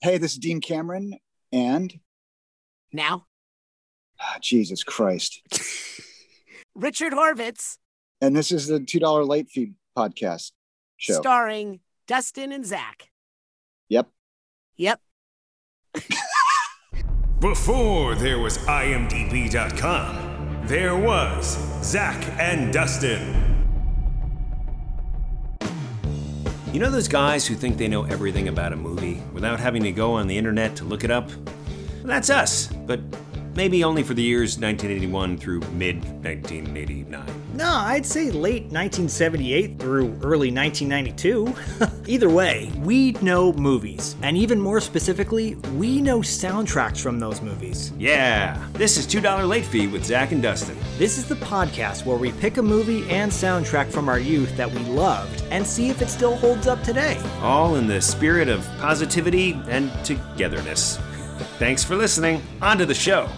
Hey, this is Dean Cameron, and Now, ah, Jesus Christ, Richard Horvitz, and this is the two dollar late fee podcast show. starring Dustin and Zach. Yep. Yep. Before there was IMDb.com, there was Zach and Dustin. You know those guys who think they know everything about a movie without having to go on the internet to look it up? That's us, but maybe only for the years 1981 through mid 1989. No, I'd say late 1978 through early 1992. Either way, we know movies, and even more specifically, we know soundtracks from those movies. Yeah, this is $2 Late Fee with Zach and Dustin. This is the podcast where we pick a movie and soundtrack from our youth that we loved and see if it still holds up today. All in the spirit of positivity and togetherness. Thanks for listening. On to the show.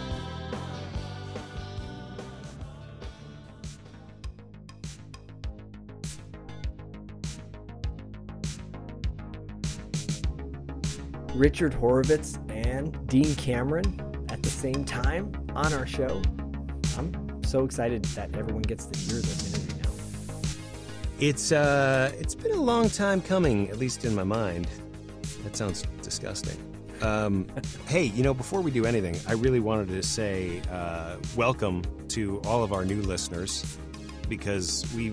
Richard Horvitz and Dean Cameron at the same time on our show. I'm so excited that everyone gets to hear this interview now. It's uh it's been a long time coming, at least in my mind. That sounds disgusting. Um, hey, you know, before we do anything, I really wanted to say uh, welcome to all of our new listeners because we,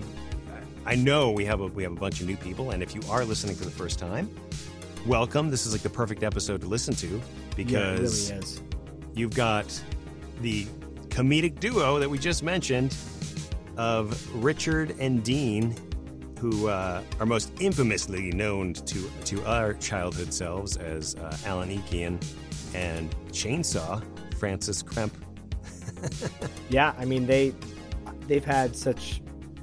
I know we have a we have a bunch of new people, and if you are listening for the first time, welcome. This is like the perfect episode to listen to because yeah, really you've got the comedic duo that we just mentioned of Richard and Dean, who uh, are most infamously known to to our childhood selves as uh, Alan Eakian and Chainsaw Francis Gremp. Yeah, I mean they they've had such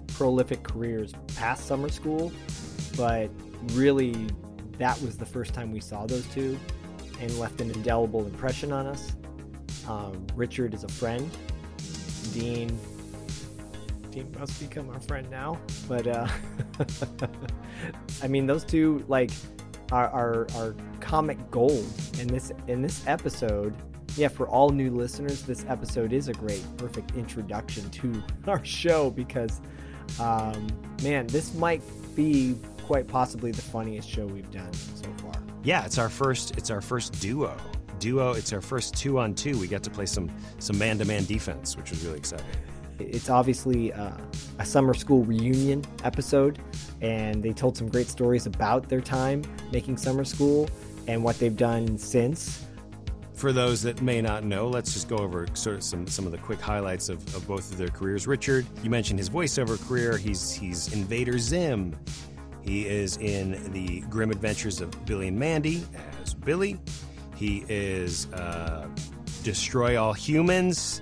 prolific careers past summer school, but really that was the first time we saw those two and left an indelible impression on us. Um, Richard is a friend. Dean Dean must become our friend now. But uh I mean those two like are, are are comic gold in this in this episode yeah, for all new listeners, this episode is a great, perfect introduction to our show because, um, man, this might be quite possibly the funniest show we've done so far. Yeah, it's our first. It's our first duo. Duo. It's our first two on two. We got to play some some man to man defense, which was really exciting. It's obviously uh, a summer school reunion episode, and they told some great stories about their time making summer school and what they've done since. For those that may not know, let's just go over sort of some, some of the quick highlights of, of both of their careers. Richard, you mentioned his voiceover career. He's he's Invader Zim. He is in the Grim Adventures of Billy and Mandy as Billy. He is uh, Destroy All Humans.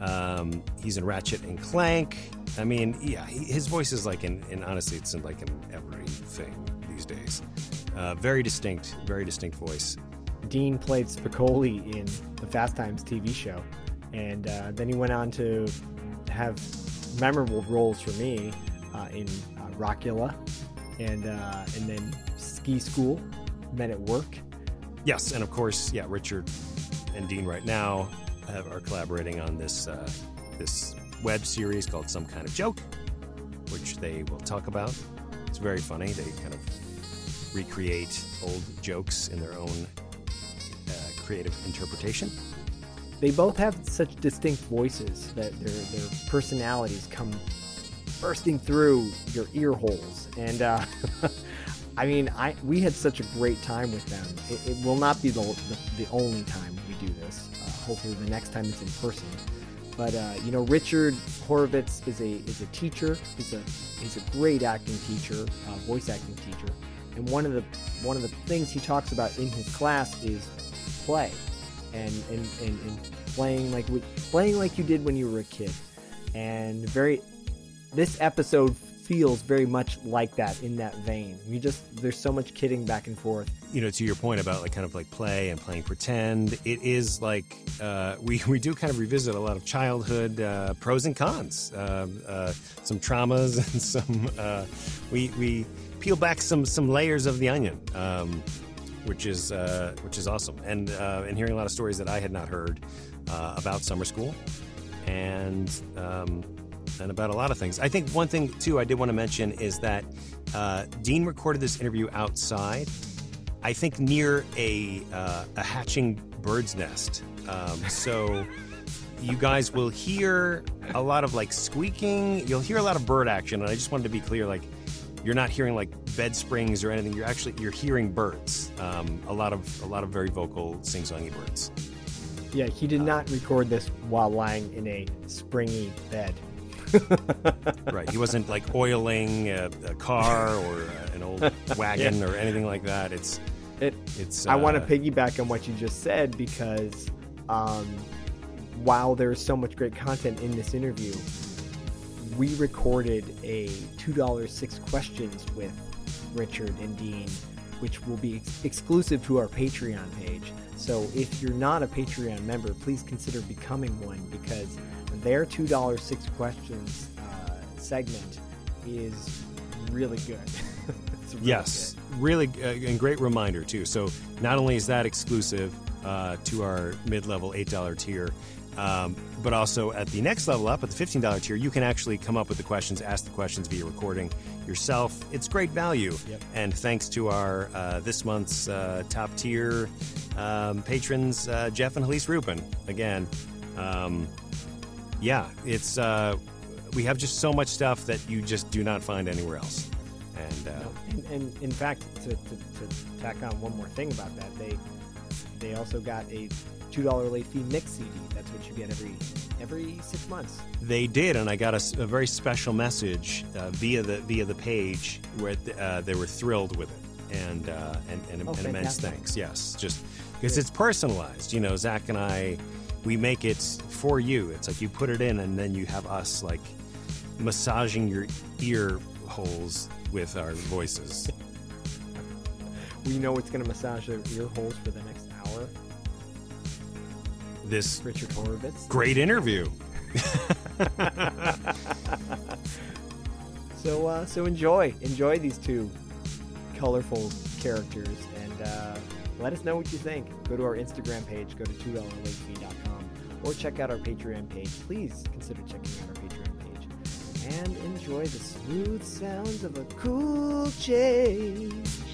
Um, he's in Ratchet and Clank. I mean, yeah, he, his voice is like in, and honestly, it's in like in everything these days. Uh, very distinct, very distinct voice. Dean played Spicoli in the Fast Times TV show, and uh, then he went on to have memorable roles for me uh, in uh, Rockula, and uh, and then Ski School, Men at Work. Yes, and of course, yeah, Richard and Dean right now have, are collaborating on this uh, this web series called Some Kind of Joke, which they will talk about. It's very funny. They kind of recreate old jokes in their own creative interpretation. They both have such distinct voices that their their personalities come bursting through your ear holes. And uh, I mean, I we had such a great time with them. It, it will not be the, the, the only time we do this. Uh, hopefully, the next time it's in person. But uh, you know, Richard Horvitz is a is a teacher. He's a he's a great acting teacher, uh, voice acting teacher. And one of the one of the things he talks about in his class is play, and and, and, and playing like playing like you did when you were a kid. And very, this episode feels very much like that in that vein. We just there's so much kidding back and forth. You know, to your point about like kind of like play and playing pretend, it is like uh, we we do kind of revisit a lot of childhood uh, pros and cons, uh, uh some traumas and some uh, we we peel back some some layers of the onion. Um, which is uh, which is awesome, and and hearing a lot of stories that I had not heard about summer school, and um, and about a lot of things. I think one thing, too, I did want to mention is that uh, Dean recorded this interview outside, I think near a, uh, a hatching bird's nest. Um, so you guys will hear a lot of like squeaking, you'll hear a lot of bird action. And I just wanted to be clear like, you're not hearing like bed springs or anything. You're actually you're hearing birds. Um, a lot of a lot of very vocal sing-songy birds. Yeah, he did not record this while lying in a springy bed. right. He wasn't like oiling a, a car or an old wagon yeah. or anything like that. It's it. It's. Uh, I want to piggyback on what you just said because um, while there's so much great content in this interview, we recorded a two dollars six questions with Richard and Dean, which will be ex- exclusive to our Patreon page. So if you're not a Patreon member, please consider becoming one because their two dollar six questions uh, segment is really good. really yes, good. really, uh, and great reminder too. So not only is that exclusive uh, to our mid-level eight dollar tier, um, but also at the next level up, at the $15 tier, you can actually come up with the questions, ask the questions via recording yourself. It's great value. Yep. And thanks to our uh, this month's uh, top tier um, patrons, uh, Jeff and Elise Rubin. Again, um, yeah, it's uh, we have just so much stuff that you just do not find anywhere else. And, uh, and, and, in fact, to, to, to, tack on one more thing about that, they they also got a two dollar late fee mix CD. That's what you get every every six months. They did, and I got a, a very special message uh, via the via the page where uh, they were thrilled with it, and uh, and, and, oh, and immense thanks. Yes, just because it's personalized. You know, Zach and I we make it for you. It's like you put it in, and then you have us like massaging your ear holes with our voices. we know it's going to massage their ear holes for the next hour. This Richard Horvitz. Great interview. so uh, so enjoy enjoy these two colorful characters and uh, let us know what you think. Go to our Instagram page. Go to two dollar or check out our Patreon page. Please consider checking out our Patreon page and enjoy the smooth sounds of a cool change.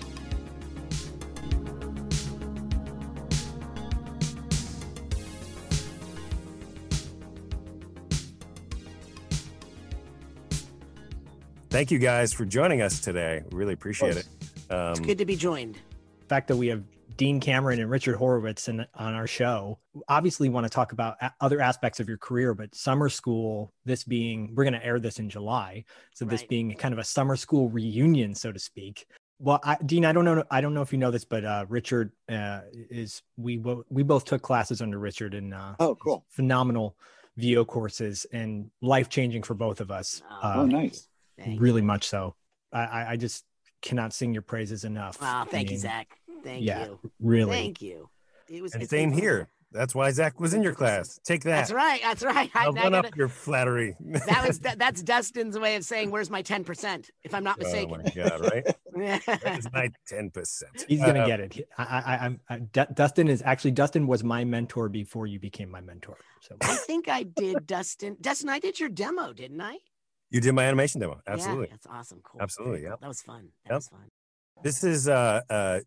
Thank you guys for joining us today. Really appreciate it. Um, it's good to be joined. The fact that we have Dean Cameron and Richard Horvitz in, on our show. Obviously, want to talk about other aspects of your career, but summer school, this being, we're going to air this in July. So, right. this being kind of a summer school reunion, so to speak. Well, I, Dean, I don't know. I don't know if you know this, but uh, Richard uh, is we we both took classes under Richard and uh, oh, cool, phenomenal VO courses and life changing for both of us. Oh, uh, nice, really much so. I, I just cannot sing your praises enough. Wow, thank I mean, you, Zach. Thank yeah, you. Really. Thank you. It was and same here. That's why Zach was in your class. Take that. That's right. That's right. I, I'll run up your flattery. that was that, that's Dustin's way of saying, "Where's my ten percent?" If I'm not mistaken. Oh my god! Right? Where's my ten percent? He's gonna uh, get it. I, I, I, D- Dustin is actually Dustin was my mentor before you became my mentor. So I think I did, Dustin. Dustin, I did your demo, didn't I? You did my animation demo. Absolutely. Yeah, that's awesome. Cool. Absolutely. Yeah. That was fun. That yep. was fun. This is uh, uh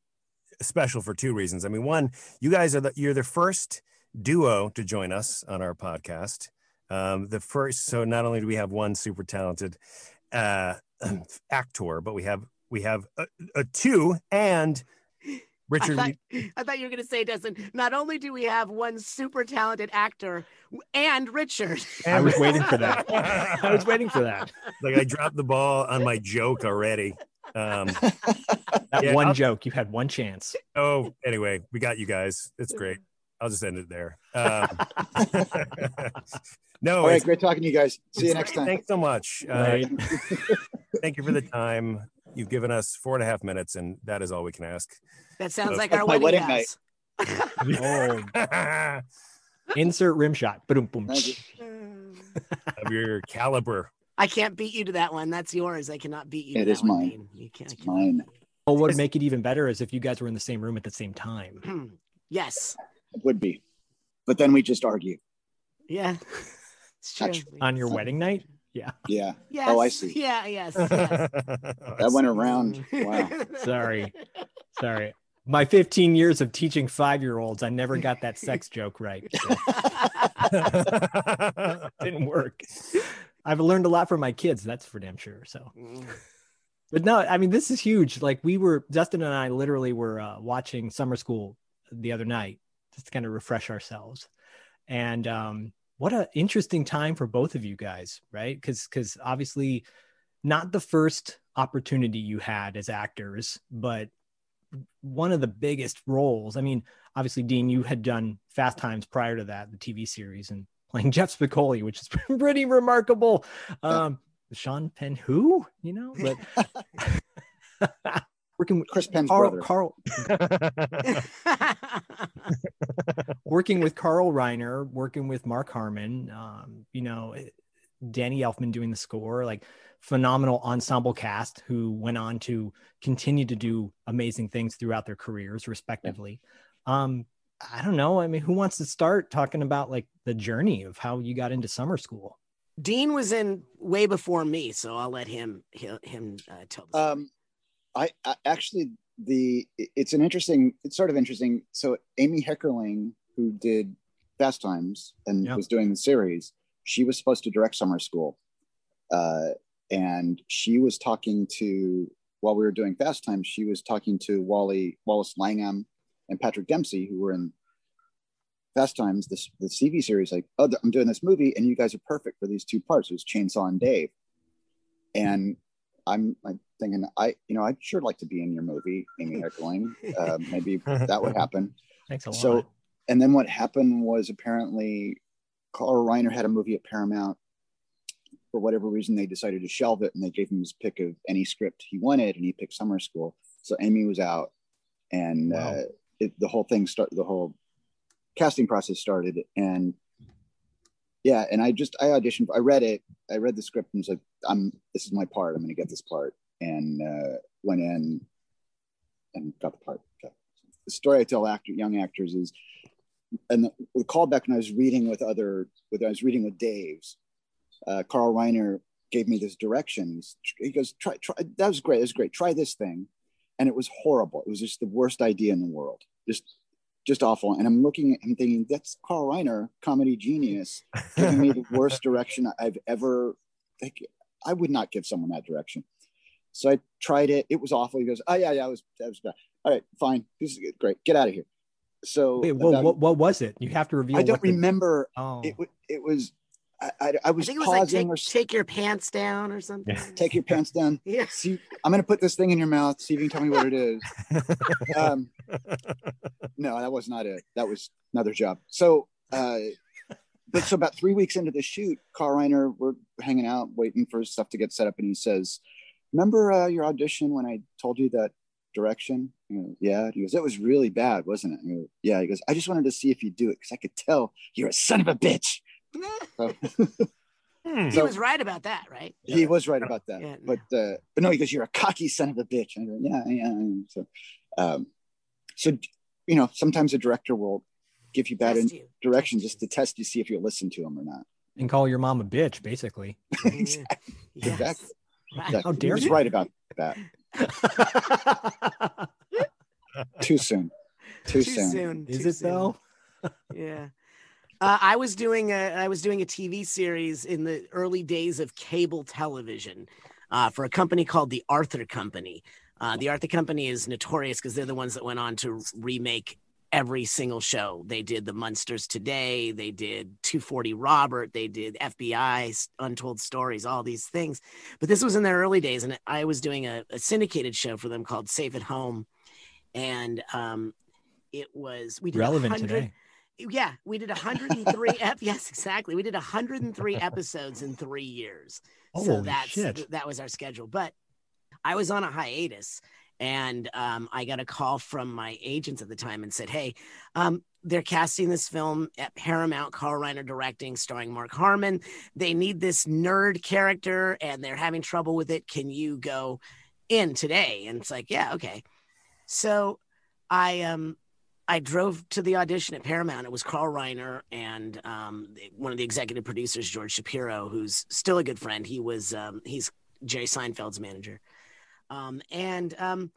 special for two reasons. I mean, one, you guys are the you're the first duo to join us on our podcast. Um, the first, so not only do we have one super talented uh, actor, but we have we have a, a two and Richard. I thought, I thought you were going to say, Dustin. Not Not only do we have one super talented actor and Richard. I was waiting for that. I was waiting for that. Like I dropped the ball on my joke already. Um, That Yeah, one I'll- joke, you had one chance. oh, anyway, we got you guys. It's great. I'll just end it there. Um, no, All right, great talking to you guys. See you next great. time. Thanks so much. Uh, thank you for the time. You've given us four and a half minutes, and that is all we can ask. That sounds Oh, like our my wedding, wedding vows. Oh, insert rim shot. Boom, boom. Of your caliber. I can't beat you to that one. That's yours. I cannot beat you. It to is that one, mine. Dean. You can't. I It's cannot. mine. Well, what would make it even better is if you guys were in the same room at the same time. Hmm. yes. It would be. But then we just argue. Yeah. It's true. That's- On your wedding night? Yeah. Yeah. Yes. Oh, I see. Yeah. Yes. yes. That went around. Wow. Sorry. Sorry. My 15 years of teaching five year olds, I never got that sex joke right. So didn't work. I've learned a lot from my kids. That's for damn sure. So, but no, I mean, this is huge. Like, we were, Dustin and I literally were uh, watching Summer School the other night just to kind of refresh ourselves. And um, what an interesting time for both of you guys, right? Because, because obviously, not the first opportunity you had as actors, but one of the biggest roles. I mean, obviously, Dean, you had done Fast Times prior to that, the TV series, and playing Jeff Spicoli, which is pretty remarkable. Um, Sean Penn, who you know, but working with Chris Penn's Carl, brother. Carl, working with Carl Reiner, working with Mark Harmon, um, you know, Danny Elfman doing the score, like phenomenal ensemble cast who went on to continue to do amazing things throughout their careers, respectively. Um, I don't know. I mean, who wants to start talking about like the journey of how you got into summer school? Dean was in way before me, so I'll let him he'll, him uh, tell. The story. Um, I, I actually the it's an interesting. It's sort of interesting. So Amy Heckerling, who did Fast Times and was doing the series, she was supposed to direct Summer School, uh, and she was talking to while we were doing Fast Times. She was talking to Wally Wallace Langham and Patrick Dempsey, who were in Fast Times, this the CV series. Like, oh, I'm doing this movie, and you guys are perfect for these two parts. It was Chainsaw and Dave, and I'm like thinking, I, you know, I'd sure like to be in your movie, Amy Heckerling. Uh, maybe that would happen. Thanks a lot. So, and then what happened was apparently Carl Reiner had a movie at Paramount. For whatever reason, they decided to shelve it, and they gave him his pick of any script he wanted, and he picked Summer School. So Amy was out, and Wow. uh, it, the whole thing started. The whole casting process started, and yeah, and I just I auditioned. I read it. I read the script and was like, "I'm this is my part. I'm going to get this part." And uh, went in and got the part. Okay. The story I tell actor, young actors is, and the, the callback when I was reading with other, with I was reading with Dave's, uh, Carl Reiner gave me this direction. He goes, "Try, try. That was great. That was great. Try this thing," and it was horrible. It was just the worst idea in the world. Just, just awful. And I'm looking at him thinking, "That's Carl Reiner, comedy genius, giving me the worst direction I've ever." Like, I would not give someone that direction. So I tried it. It was awful. He goes, "Oh yeah, yeah, it was that was bad. All right, fine. This is good. great. Get out of here." So Wait, well, about- what, what was it? You have to reveal. I don't what the- remember. Oh, It it was. I, I, I I was think it was like pausing take, or take your pants down or something. take your pants down. Yeah. See, I'm gonna put this thing in your mouth. See if you can tell me what it is. um, no, that was not it. That was another job. So, uh, but so about three weeks into the shoot, Carl Reiner, we're hanging out, waiting for stuff to get set up, and he says, "Remember uh, your audition when I told you that direction?" I go, yeah. He goes, "That was really bad, wasn't it?" I go, yeah. He goes, "I just wanted to see if you do it because I could tell you're a son of a bitch." So, Hmm. he was right about that, right? he was right about that. Yeah, but uh, but no, he goes, "You're a cocky son of a bitch." I go, "Yeah, yeah." yeah." So, um, so you know, sometimes a director will give you bad in- you. direction just to test you, see if you'll listen to him or not. and call your mom a bitch, basically. exactly. Yes. Exactly. Right. Exactly. How dare he was you. right about that. Too soon. Too, Too soon. soon. Is too it soon. though? Yeah. Uh, I was doing a I was doing a TV series in the early days of cable television uh, for a company called the Arthur Company. Uh, the Arthur Company is notorious because they're the ones that went on to remake every single show. They did The Munsters Today, they did 240 Robert, they did FBI, Untold Stories, all these things. But this was in their early days, and I was doing a, a syndicated show for them called Safe at Home, and um, it was we did Relevant today. yeah, we did 103 ep- yes, exactly. We did 103 episodes in 3 years. so that's shit. that was our schedule. But I was on a hiatus and um, I got a call from my agents at the time and said, "Hey, um, they're casting this film at Paramount, Carl Reiner directing, starring Mark Harmon. They need this nerd character and they're having trouble with it. Can you go in today?" And it's like, "Yeah, okay." So I um I drove to the audition at Paramount. It was Carl Reiner and um, one of the executive producers, George Shapiro, who's still a good friend. He was um, he's Jerry Seinfeld's manager, um, and um,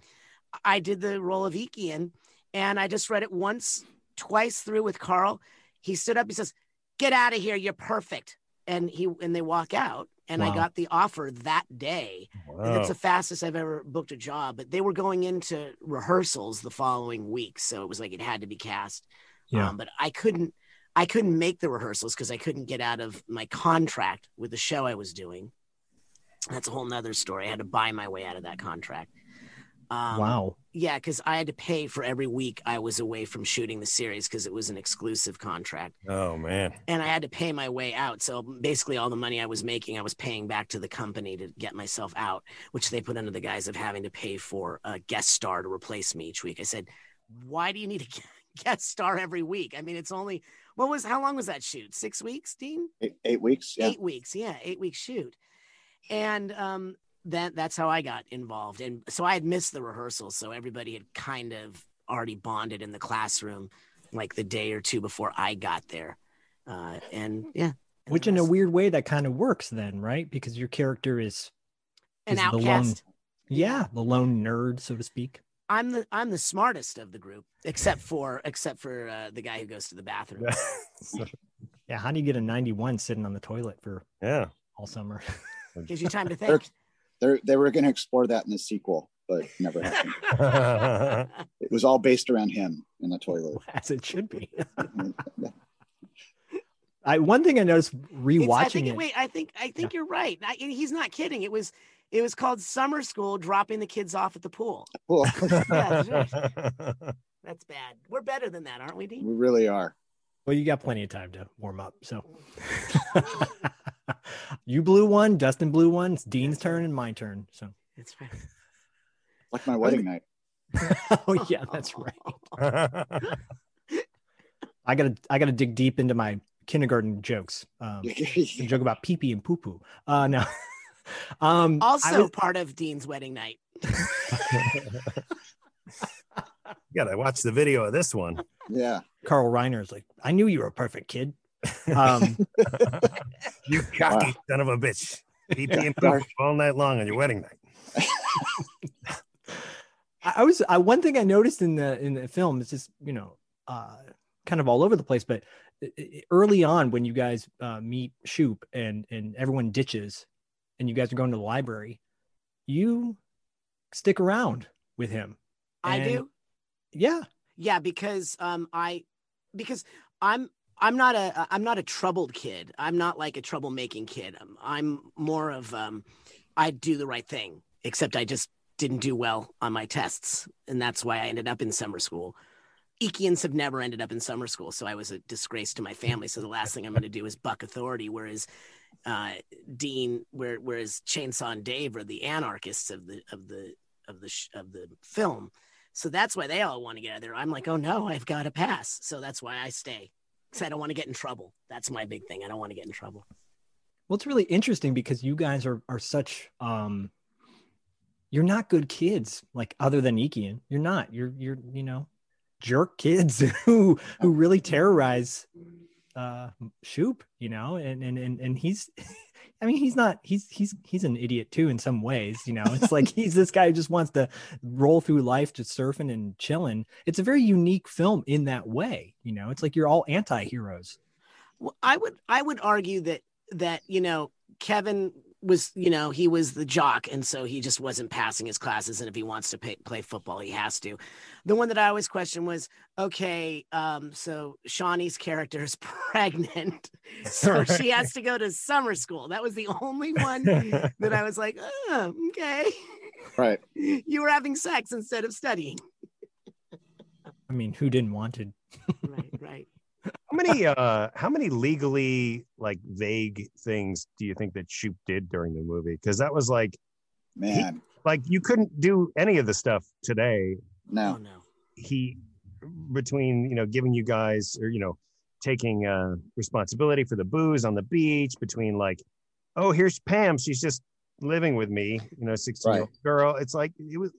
I did the role of Eakian, and I just read it once, twice through with Carl. He stood up. He says, "Get out of here! You're perfect." And he and they walk out, and I got the offer that day. And that's the fastest I've ever booked a job. But they were going into rehearsals the following week, so it was like it had to be cast. Yeah. Um, but I couldn't, I couldn't make the rehearsals because I couldn't get out of my contract with the show I was doing. That's a whole nother story. I had to buy my way out of that contract. Um, wow. Yeah, because I had to pay for every week I was away from shooting the series because it was an exclusive contract Oh man. and I had to pay my way out. So basically, all the money I was making, I was paying back to the company to get myself out, which they put under the guise of having to pay for a guest star to replace me each week. I said, "Why do you need a guest star every week? I mean, it's only what was how long was that shoot? Six weeks, Dean? Eight, eight weeks. Yeah. Eight weeks, yeah, eight week shoot." And um, that that's how I got involved, and so I had missed the rehearsals, so everybody had kind of already bonded in the classroom, like the day or two before I got there. Uh, and yeah, and Which in a weird way that kind of works then, right? Because your character is an is the lone- outcast. yeah, the lone nerd, so to speak. I'm the I'm the smartest of the group, except for except for uh, the guy who goes to the bathroom. Yeah, how do you get a 91 sitting on the toilet for yeah. all summer? Gives you time to think. They're, they were going to explore that in the sequel, but never happened. It was all based around him in the toilet. As it should be. I one thing I noticed It's- rewatching I think, it. Wait, I think I think you're right. I, he's not kidding. It was it was called summer school, dropping the kids off at the pool. Well, Yeah, That's bad. We're better than that, aren't we, Dean? we really are. Well, you got plenty of time to warm up. So you blew one, Dustin blew one. It's Dean's turn and my turn. So It's right. Like my wedding night. oh yeah, that's right. I gotta I gotta dig deep into my kindergarten jokes. Um, a joke about pee pee and poo poo. Uh, no. um, Also was- part of Dean's wedding night. You gotta watch the video of this one. yeah. Carl Reiner is like, I knew you were a perfect kid. Um, You cocky son of a bitch. Pee pee and poop all night long on your wedding night. I I was I one thing I noticed in the in the film is just you know uh, kind of all over the place, but i- i- early on when you guys uh, meet Shoop and and everyone ditches, and you guys are going to the library, you stick around with him. I do. Yeah, Yeah, because um I because I'm I'm not a I'm not a troubled kid. I'm not like a troublemaking kid. I'm, I'm more of um I do the right thing. Except I just didn't do well on my tests, and that's why I ended up in summer school. Eakians have never ended up in summer school, so I was a disgrace to my family. So the last thing I'm going to do is buck authority. Whereas uh, Dean, where, whereas Chainsaw and Dave are the anarchists of the of the of the sh- of the film. So that's why they all want to get out of there. I'm like, oh no, I've got to pass. So that's why I stay. Because I don't want to get in trouble. That's my big thing. I don't want to get in trouble. well, it's really interesting because you guys are are such um, you're not good kids like other than Eakian. You're not. You're you're you know jerk kids who who really terrorize uh shoop you know and and and, and he's I mean, he's not. He's he's he's an idiot too in some ways. You know, it's like he's this guy who just wants to roll through life, just surfing and chilling. It's a very unique film in that way. You know, it's like you're all anti-heroes. Well, I would I would argue that that you know Kevin was you know he was the jock and so he just wasn't passing his classes and if he wants to pay, play football he has to. The one that i always questioned was okay um so shawnee's character is pregnant so she has to go to summer school. That was the only one that i was like oh, okay. Right. You were having sex instead of studying. I mean who didn't want to? Right right how many uh how many legally like vague things do you think that Shoop did during the movie? Because that was like man, he, like you couldn't do any of the stuff today. no, oh no. He between you know giving you guys or you know taking uh responsibility for the booze on the beach between like oh here's Pam. She's just living with me you know 16 year old girl. It's like it was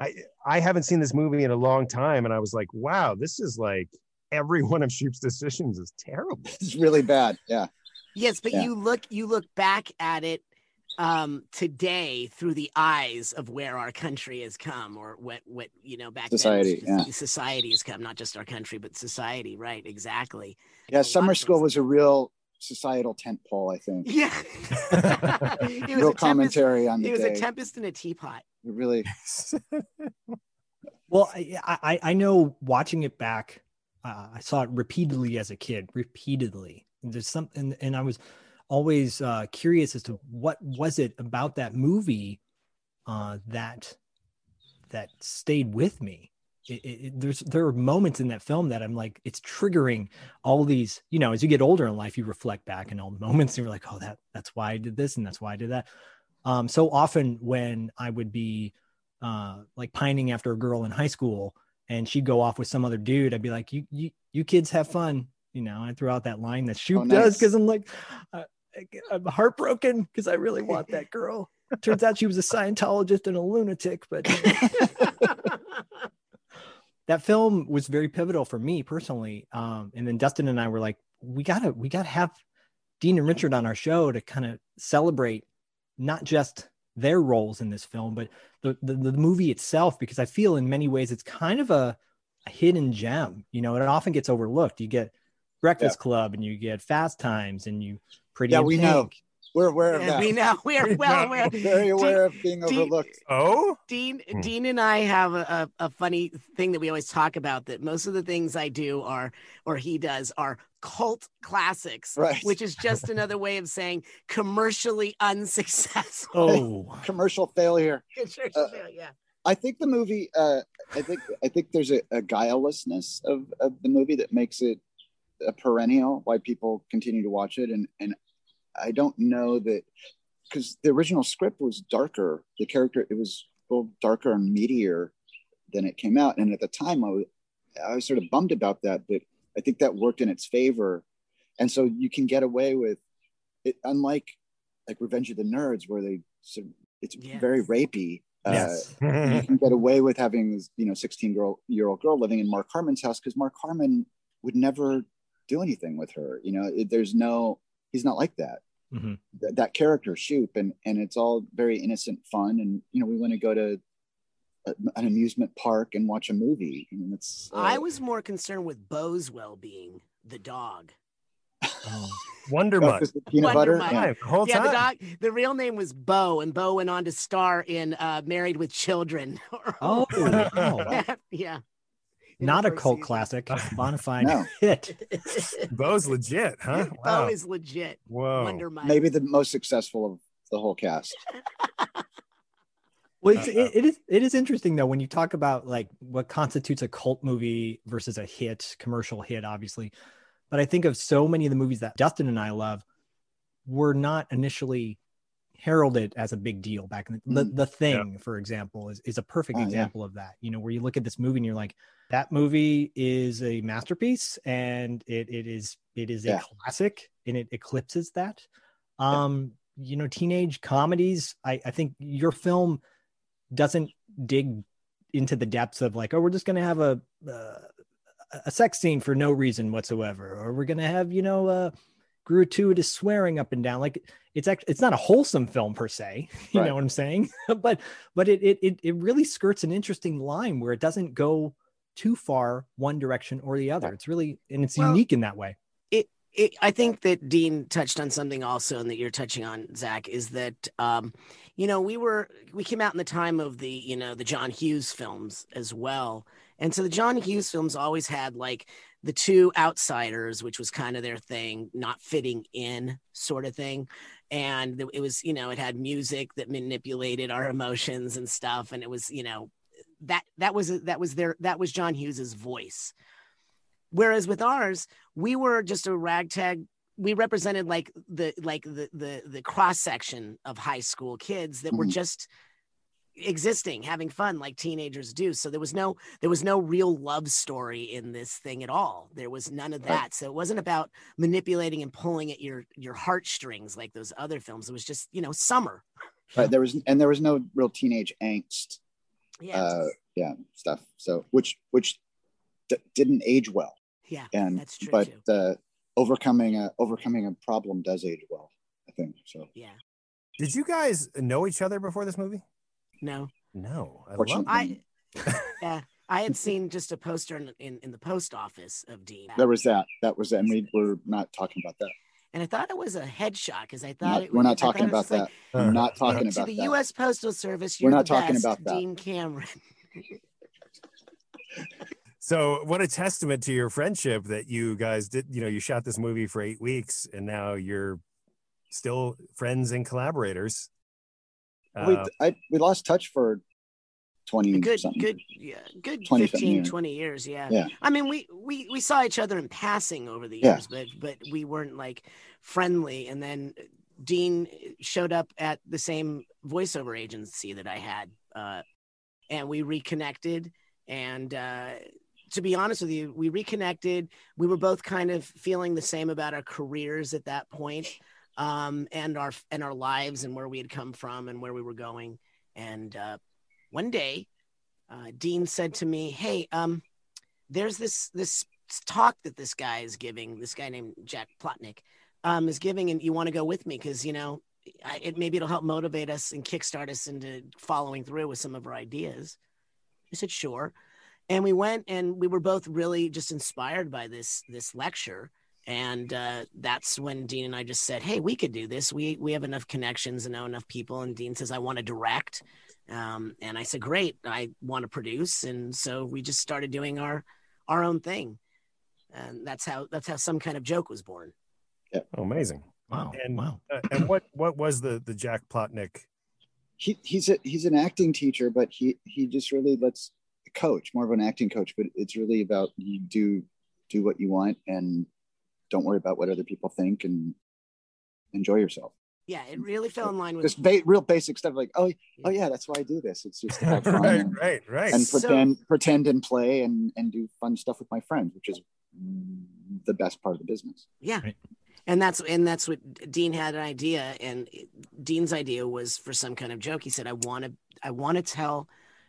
I I haven't seen this movie in a long time and I was like wow this is like every one of Shoop's decisions is terrible. it's really bad. Yeah, yes but Yeah. you look you look back at it um today through the eyes of where our country has come or what what you know back Society, then yeah. society has come not just our country but society right exactly yeah. lot Summer school was a real societal tent pole. I think. yeah it was Real a tempest, commentary on the it was day. a tempest in a teapot It really. Well, I I, I know watching it back, uh, I saw it repeatedly as a kid, repeatedly. There's something, and I was always uh, curious as to what was it about that movie uh, that that stayed with me. It, it, there's there are moments in that film that I'm like, it's triggering all these. You know, as you get older in life, you reflect back and all the moments, and you're like, oh, that that's why I did this, and that's why I did that. Um, so often when I would be uh, like pining after a girl in high school and she'd go off with some other dude, I'd be like, you, you, you kids have fun. You know, I throw out that line that Shoop Oh, does because I'm like, I, I'm heartbroken because I really want that girl. Turns out she was a Scientologist and a lunatic, but that film was very pivotal for me personally. Um, and then Dustin and I were like, we gotta, we gotta have Dean and Richard on our show to kind of celebrate not just their roles in this film, but the, the the movie itself, because I feel in many ways it's kind of a, a hidden gem. You know, it often gets overlooked. You get Breakfast Club, and you get Fast Times, and you Pretty. Yeah, we know. Pink. We're aware of that. we know we're well aware. Very aware of being Dean- overlooked. Oh, Dean, Hmm. Dean and I have a, a, a funny thing that we always talk about that most of the things I do are, or he does, are cult classics, Right. which is just another way of saying commercially unsuccessful. Oh, Commercial failure. Commercial Uh, failure, yeah. I think the movie. Uh, I think I think there's a, a guilelessness of, of the movie that makes it a perennial. Why people continue to watch it, and and I don't know that because the original script was darker. The character it was a little darker and meatier than it came out, and at the time I was I was sort of bummed about that. But I think that worked in its favor, and so you can get away with it. Unlike like Revenge of the Nerds, where they sort of, it's Yes. very rapey. Uh, yes. you can get away with having this, you know, 16 girl year old girl living in Mark Harmon's house because Mark Harmon would never do anything with her. You know, it, there's no, he's not like that. Mhm. Th- that character Shoop, and and it's all very innocent fun. And you know, we want to go to a, an amusement park and watch a movie. And it's, uh, I was more concerned with Bo's well being, the dog. Oh. Wonder Mutt. 'cause the peanut Wonder butter. Mutt. Yeah. The whole yeah, time. the dog. The real name was Bo, and Bo went on to star in uh, Married with Children. Oh, wow. yeah. Not a cult season. classic, bona fide No. hit. Bo's legit, huh? Bo is legit. Whoa. Wonder Mike. Maybe the most successful of the whole cast. Well, it's, it, it is it is interesting though when you talk about like what constitutes a cult movie versus a hit, commercial hit, obviously. But I think of so many of the movies that Dustin and I love were not initially heralded as a big deal back in the, the, Mm. the thing, for example, is, is a perfect Oh, yeah. example of that. You know, where you look at this movie and you're like, that movie is a masterpiece and it it is it is Yeah. a classic and it eclipses that. Um, you know, teenage comedies, I, I think your film doesn't dig into the depths of like, oh, we're just gonna have a uh, a sex scene for no reason whatsoever, or we're gonna have you know uh, gratuitous swearing up and down. Like it's actually it's not a wholesome film per se. You Right. know what I'm saying? but but it it it really skirts an interesting line where it doesn't go too far one direction or the other. It's really and it's Well, unique in that way. it, I think that Dean touched on something also, and that you're touching on, Zach, is that um, you know we were we came out in the time of the you know the John Hughes films as well, and so the John Hughes films always had like the two outsiders, which was kind of their thing, not fitting in sort of thing, and it was you know it had music that manipulated our emotions and stuff, and it was you know that that was that was their that was John Hughes's voice. Whereas with ours, we were just a ragtag. We represented like the like the the the cross section of high school kids that were Mhm. just existing, having fun like teenagers do. So there was no there was no real love story in this thing at all. There was none of that. So it wasn't about manipulating and pulling at your your heartstrings like those other films. It was just you know summer. Right. There was and there was no real teenage angst. Yeah, Uh, yeah, stuff. So which which d- didn't age well. yeah, And that's true but too. uh, overcoming a overcoming a problem does age well. I think so. Yeah, Did you guys know each other before this movie? no, No. I love I yeah. I had seen just a poster in, in, in the post office of Dean. there was that. That was and we were not talking about that. And I thought it was a headshot because I thought Not- it we're not talking it was about like, that. We're not Uh, talking to about the that. U.S. Postal Service. We're You're not the talking best, about that. Dean Cameron. So, what a testament to your friendship that you guys did. You know, you shot this movie for eight weeks, and now you're still friends and collaborators. we Uh, I we lost touch for twenty A good, something. good, yeah, good 20 15, years. 20 years. Yeah. Yeah. I mean, we, we, we saw each other in passing over the Yeah. years, but, but we weren't like friendly. And then Dean showed up at the same voiceover agency that I had. Uh, and we reconnected. And, uh, to be honest with you, we reconnected. We were both kind of feeling the same about our careers at that point, um, and our and our lives and where we had come from and where we were going. And uh, one day, uh, Dean said to me, "Hey, um, there's this this talk that this guy is giving. This guy named Jack Plotnick um, is giving, and you want to go with me because you know, I, it maybe it'll help motivate us and kickstart us into following through with some of our ideas." I said, "Sure." And we went, and we were both really just inspired by this this lecture. And uh, that's when Dean and I just said, "Hey, we could do this. We we have enough connections and know enough people." And Dean says, "I want to direct." Um, and I said, "Great, I want to produce." And so we just started doing our our own thing, and that's how that's how some kind of joke was born. oh, amazing. Wow. And wow. uh, and what what was the the Jack Plotnick? he he's a he's an acting teacher, but he he just really lets coach more of an acting coach. But it's really about you do do what you want and don't worry about what other people think and enjoy yourself. Yeah, it really fell in line with Just ba- real basic stuff like oh oh yeah, that's why I do this. It's just to have fun right, and, right, right. and So- pretend pretend and play and and do fun stuff with my friends, which is the best part of the business. Yeah. Right. And that's and that's what Dean had an idea and Dean's idea was for some kind of joke. He said I want to I want to tell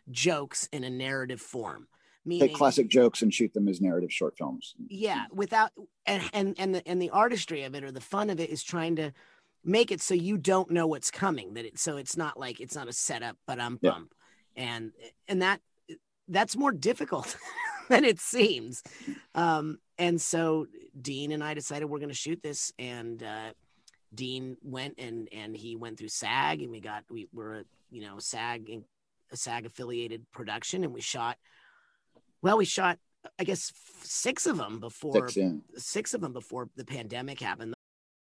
jokes in a narrative form. Meaning Take classic jokes and shoot them as narrative short films. yeah, without and and and the and the artistry of it or the fun of it is trying to make it so you don't know what's coming that it so it's not like it's not a setup but I'm Yeah. bump. And and that that's more difficult than it seems. Um, and so Dean and I decided we're going to shoot this, and uh, Dean went and and he went through SAG, and we got we were a you know SAG a SAG affiliated production, and we shot. Well, we shot I guess six of them before Six, yeah. six of them before the pandemic happened.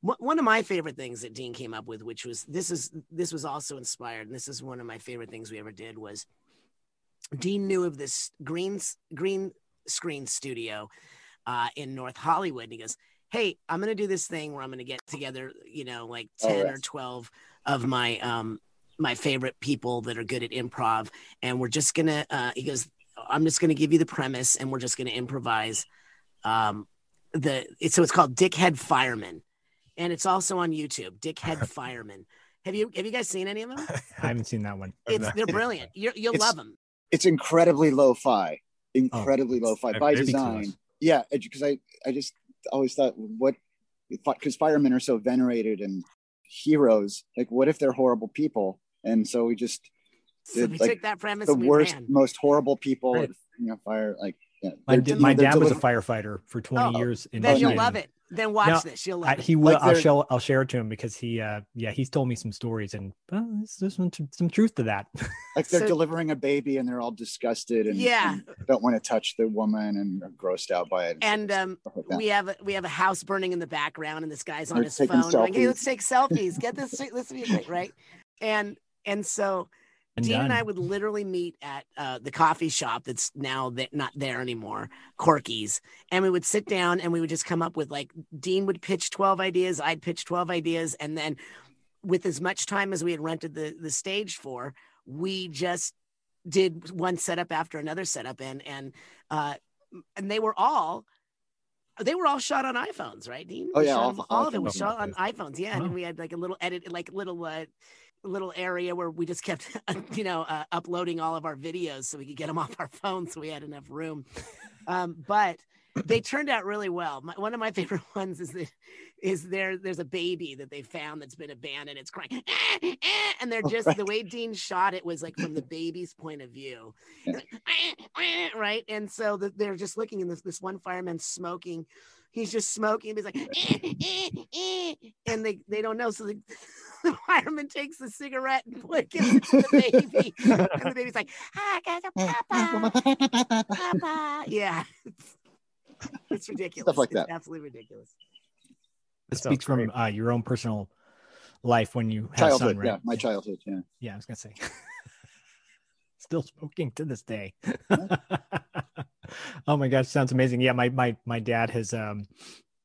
One of my favorite things that Dean came up with, which was this is this was also inspired, and this is one of my favorite things we ever did was Dean knew of this green green screen studio uh, in North Hollywood. And he goes, "Hey, I'm going to do this thing where I'm going to get together, you know, like ten or twelve of my um my favorite people that are good at improv, and we're just gonna." Uh, he goes, "I'm just going to give you the premise, and we're just going to improvise." Um, the so it's called Dickhead Fireman and it's also on YouTube. Dickhead Fireman. Have you have you guys seen any of them? I haven't seen that one. It's they're brilliant. you will It's- love them. It's incredibly lo-fi, incredibly oh, lo-fi by design. us. Yeah, because I I just always thought what because firemen are so venerated and heroes. Like, what if they're horrible people? And so we just So did, we like, took that premise the and we worst, ran. most horrible people. Right. You know, fire like yeah. My, they're- d- you know, my they're dad was a firefighter for 20 Oh, years. In Then you'll love it. Then watch Now, this. You'll I, he will. Like I'll they're- show. I'll share it to him because he. uh Yeah, he's told me some stories, and well, there's, there's some, some truth to that. like they're So- delivering a baby and they're all disgusted and, Yeah. and don't want to touch the woman and are grossed out by it. And um, like we have a, we have a house burning in the background, and this guy's on They're his taking phone. Like, hey, let's take selfies. Get this. This would be right? And and so And Dean and. I would literally meet at uh, the coffee shop that's now that not there anymore, Corky's, and we would sit down and we would just come up with like Dean would pitch twelve ideas, I'd pitch twelve ideas, and then with as much time as we had rented the the stage for, we just did one setup after another setup, and and uh, and they were all. They were all shot on iPhones, right, Dean? Oh, We yeah, shot all- all all of it was shot on iPhones. Yeah, Wow. and we had like a little edit, like little uh, little area where we just kept you know uh, uploading all of our videos so we could get them off our phones so we had enough room um, but they turned out really well my, one of my favorite ones is that is there there's a baby that they found that's been abandoned it's crying "Ah, ah," and they're Oh, just right. the way dean shot it was like from the baby's point of view Yeah. Like, "Ah, ah," right and so the, they're just looking and this this one fireman smoking he's just smoking and he's like "Eh, eh, eh," and they they don't know so the, the fireman takes the cigarette and put, gives it to the baby and the baby's like ah, guys, papa, papa. yeah it's, it's ridiculous like It's that. absolutely ridiculous It sounds speaks from uh, your own personal life when you have childhood, son, right? yeah, my childhood, yeah. Yeah, I was gonna say. Still smoking to this day. oh my gosh, sounds amazing. Yeah, my my my dad has um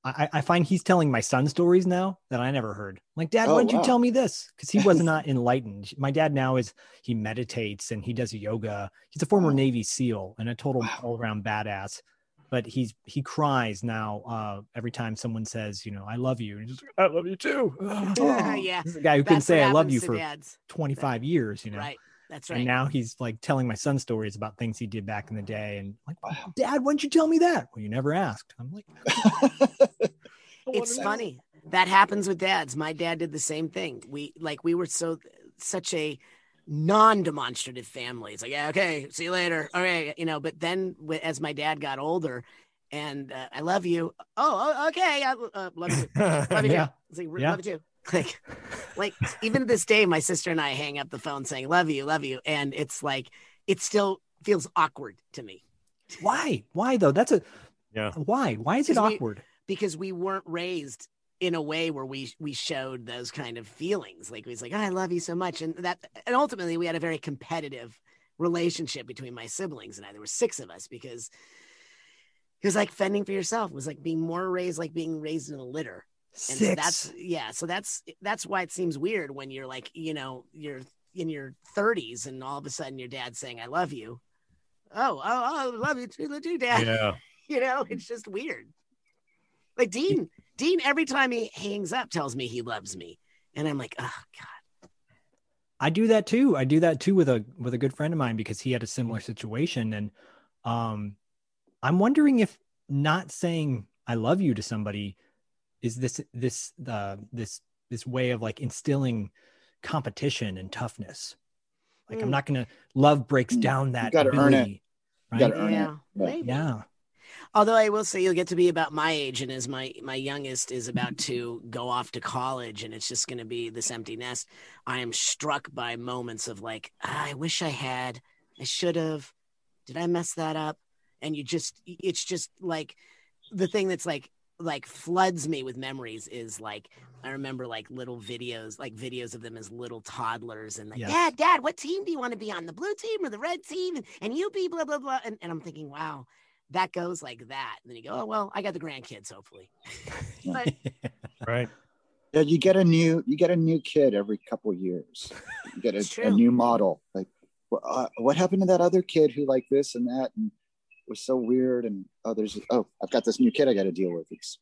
I, I find he's telling my son stories now that I never heard. Like, Dad, Oh, why did wow. you tell me this? Because he was not enlightened. My dad now is he meditates and he does yoga. He's a former Wow. Navy SEAL and a total Wow. all around badass. But he's he cries now uh, every time someone says, you know, I love you. And he's just, I love you too. Aw. yeah This is a guy who couldn't That's what say I love you for dads. 25 years, you know. right that's right. And now he's like telling my son stories about things he did back in the day. And like, Wow. Dad, why didn't you tell me that? Well, you never asked. I'm like, it's funny that happens with dads my dad did the same thing we like we were so such a non-demonstrative family it's like yeah okay see you later All right, you know but then as my dad got older and uh, i love you oh oh, okay I, uh, love you love you Yeah. too it's like, Yeah. love you too like like even this day my sister and i hang up the phone saying love you love you and it's like it still feels awkward to me Why? Why though? That's a Yeah. why? Why is it Because we- awkward? because we weren't raised in a way where we we showed those kind of feelings like we was like "Oh, i love you so much and that and ultimately we had a very competitive relationship between my siblings and i there were six of us because it was like fending for yourself it was like being more raised like being raised in a litter and so Six. that's yeah so that's that's why it seems weird when you're like you know you're in your 30s and all of a sudden your dad's saying i love you oh oh oh love you too, too dad Yeah. you know it's just weird like dean dean every time he hangs up tells me he loves me and i'm like oh god I do that too. I do that too with a with a good friend of mine because he had a similar situation, and um, I'm wondering if not saying I love you to somebody is this this uh, this this way of like instilling competition and toughness. Like I'm Mm. not gonna love breaks Mm. down that gotta earn it. ability, You gotta right? earn Yeah, it. Yeah. maybe. Yeah. Although I will say you'll get to be about my age, and as my my youngest is about to go off to college, and it's just going to be this empty nest. I am struck by moments of like, "Ah, I wish I had, I should have, did I mess that up? And you just, it's just like the thing that's like like floods me with memories is like I remember like little videos, like videos of them as little toddlers, and like, Yes. Dad, Dad, what team do you want to be on? The blue team or the red team? And, and you be blah blah blah. And, and I'm thinking, wow, that goes like that. And then you go, oh well, I got the grandkids, hopefully. but Right. Yeah, you get a new you get a new kid every couple years. You get a, a new model. Like, wh- uh, what happened to that other kid who liked this and that and was so weird? And oh, there's oh, I've got this new kid I got to deal with. It's,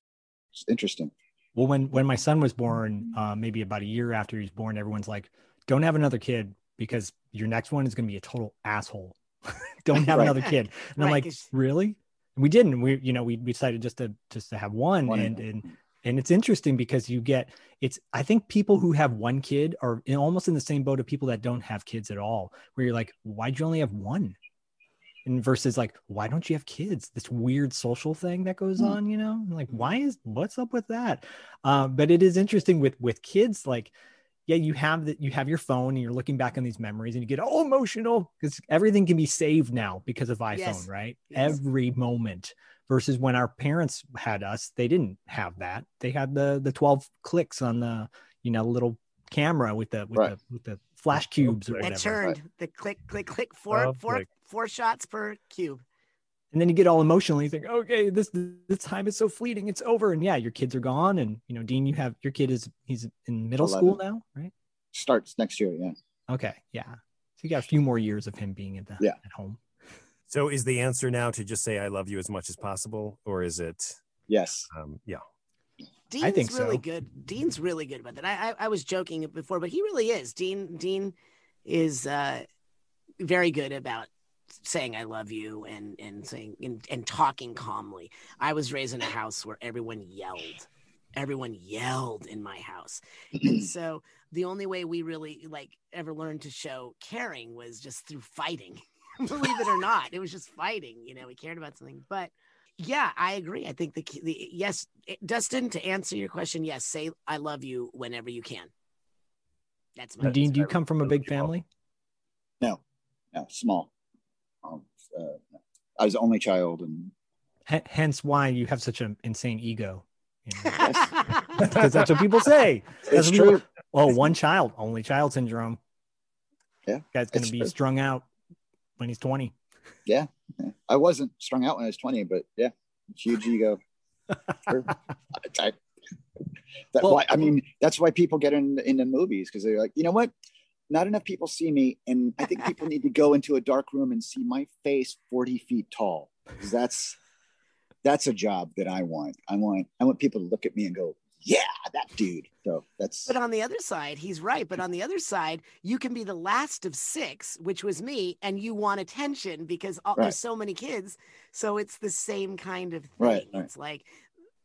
it's interesting. Well, when when my son was born, uh, maybe about a year after he was born, everyone's like, "Don't have another kid because your next one is going to be a total asshole. Don't have Right. another kid." And I'm like, like, 'cause- "Really?" And we didn't. We you know we we decided just to just to have one, One and and- and and it's interesting because you get it's i think people who have one kid are in, almost in the same boat of people that don't have kids at all where you're like why'd you only have one and versus like why don't you have kids this weird social thing that goes Mm. on you know like why is what's up with that um, but it is interesting with with kids like yeah you have that you have your phone and you're looking back on these memories and you get all emotional because everything can be saved now because of iphone Yes. right Yes. every moment versus when our parents had us they didn't have that they had the the 12 clicks on the you know little camera with the with Right. the with the flash cubes or whatever It turned the click, click, click, four, Oh, four, click. Four shots per cube. and then you get all emotional you think okay this this time is so fleeting it's over and yeah your kids are gone and you know dean you have your kid is he's in middle school now right Starts next year. Yeah. okay yeah so you got a few more years of him being at the Yeah. at home So is the answer now to just say I love you as much as possible, or is it? Yes. Um, yeah. Dean's think really so. good. Dean's really good about that. I, I I was joking before, but he really is. Dean Dean is uh, very good about saying I love you and and saying and, and talking calmly. I was raised in a house where everyone yelled. Everyone yelled in my house. And so the only way we really like ever learned to show caring was just through fighting. Believe it or not, it was just fighting. You know, we cared about something. But yeah, I agree. I think the, the yes, it- Dustin, to answer your question, yes, say I love you whenever you can. That's my And dean do you come from a big family No, no, small. Uh, I was the only child, and H- hence why you have such an insane ego you know? because that's what people say That's it's what people- true. oh one child only child syndrome Yeah, guy's gonna be true. strung out when he's 20 Yeah. yeah. I wasn't strung out when I was 20, but yeah, huge ego. Sure. I, that, Well- why, I mean, that's why people get in, into movies because they're like, you know what? Not enough people see me, and I think people need to go into a dark room and see my face 40 feet tall. That's that's a job that I want. I want I want people to look at me and go, yeah, that dude. So that's But on the other side, he's right. But on the other side, you can be the last of six, which was me, and you want attention because all, Right. there's so many kids. So it's the same kind of thing. Right, right. It's like,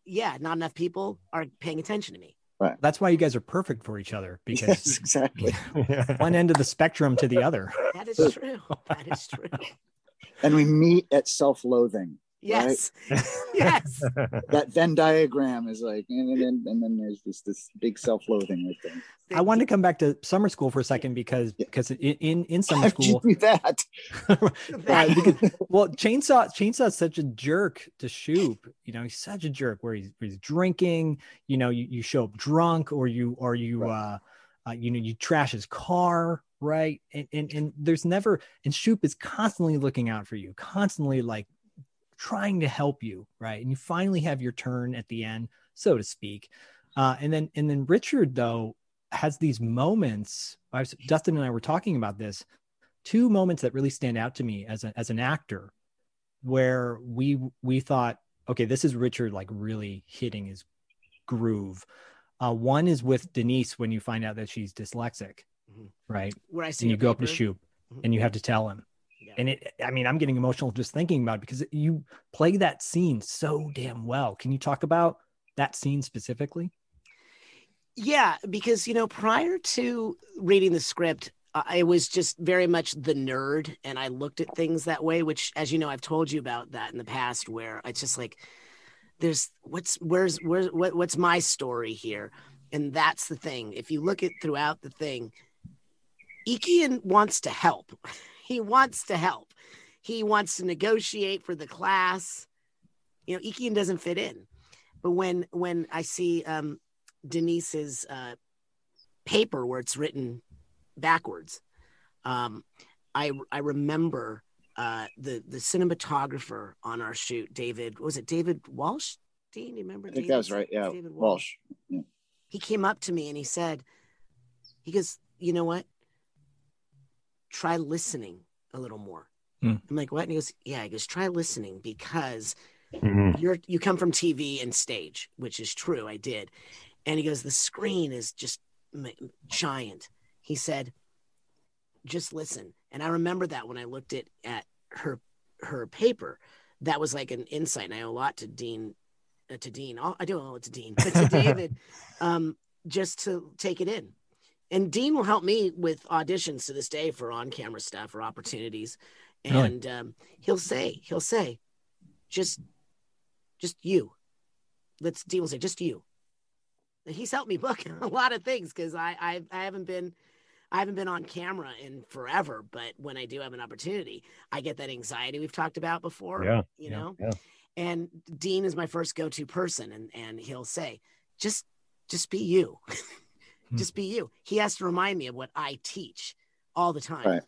yeah, not enough people are paying attention to me. That's why you guys are perfect for each other yes, because exactly. one end of the spectrum to the other That is true. That is true. And we meet at self-loathing. Yes. yes. That Venn diagram is like, and then and then there's this this big self-loathing right there. i wanted to come back to summer school for a second because because in in, in summer How'd you school do that? Right, because- well, Chainsaw Chainsaw's such a jerk to Shoop. You know, he's such a jerk where he's, he's drinking. You know, you, you show up drunk, or you or you Right. uh, uh, you know, you trash his car, right? And and and there's never and Shoop is constantly looking out for you, constantly like trying to help you, right? And you finally have your turn at the end, so to speak. Uh, and then and then Richard though has these moments. I was, Dustin and I were talking about this two moments that really stand out to me as a, as an actor where we we thought okay this is richard like really hitting his groove uh, one is with denise when you find out that she's dyslexic Mhm. right Where I see and you a go up to paper. shoot Mhm. and you have to tell him Yeah. and it i mean i'm getting emotional just thinking about it because you play that scene so damn well can you talk about that scene specifically? Yeah, because you know, prior to reading the script, I was just very much the nerd, and I looked at things that way. Which, as you know, I've told you about that in the past, where it's just like, there's what's where's where's what, what's my story here, and that's the thing. If you look at throughout the thing, Eakian wants to help. he wants to help. He wants to negotiate for the class. You know, Eakian doesn't fit in. But when when I see um, Denise's uh, paper where it's written backwards. Um, I I remember uh, the the cinematographer on our shoot, David. Was it David Walsh? Dean, you remember? I think that was right. Yeah, David Walsh. Walsh. Yeah. He came up to me and he said, he goes, you know what? Try listening a little more. Mm. I'm like, what? And he goes, yeah. He goes, try listening because mm-hmm. you're you come from TV and stage, which is true. I did, and he goes, the screen is just giant. He said, just listen. And I remember that when I looked at, at her her paper, that was like an insight. And I owe a lot to Dean, uh, to Dean. I do owe it to Dean, but to David, um, just to take it in. And Dean will help me with auditions to this day for on camera stuff or opportunities. And really? um, he'll say, he'll say, just, just you. Let's Dean will say, just you he's helped me book a lot of things because I, I I haven't been I haven't been on camera in forever, but when I do have an opportunity, I get that anxiety we've talked about before. Yeah, you yeah, know. Yeah. And Dean is my first go-to person, and and he'll say, just just be you, hmm. just be you. He has to remind me of what I teach all the time. Right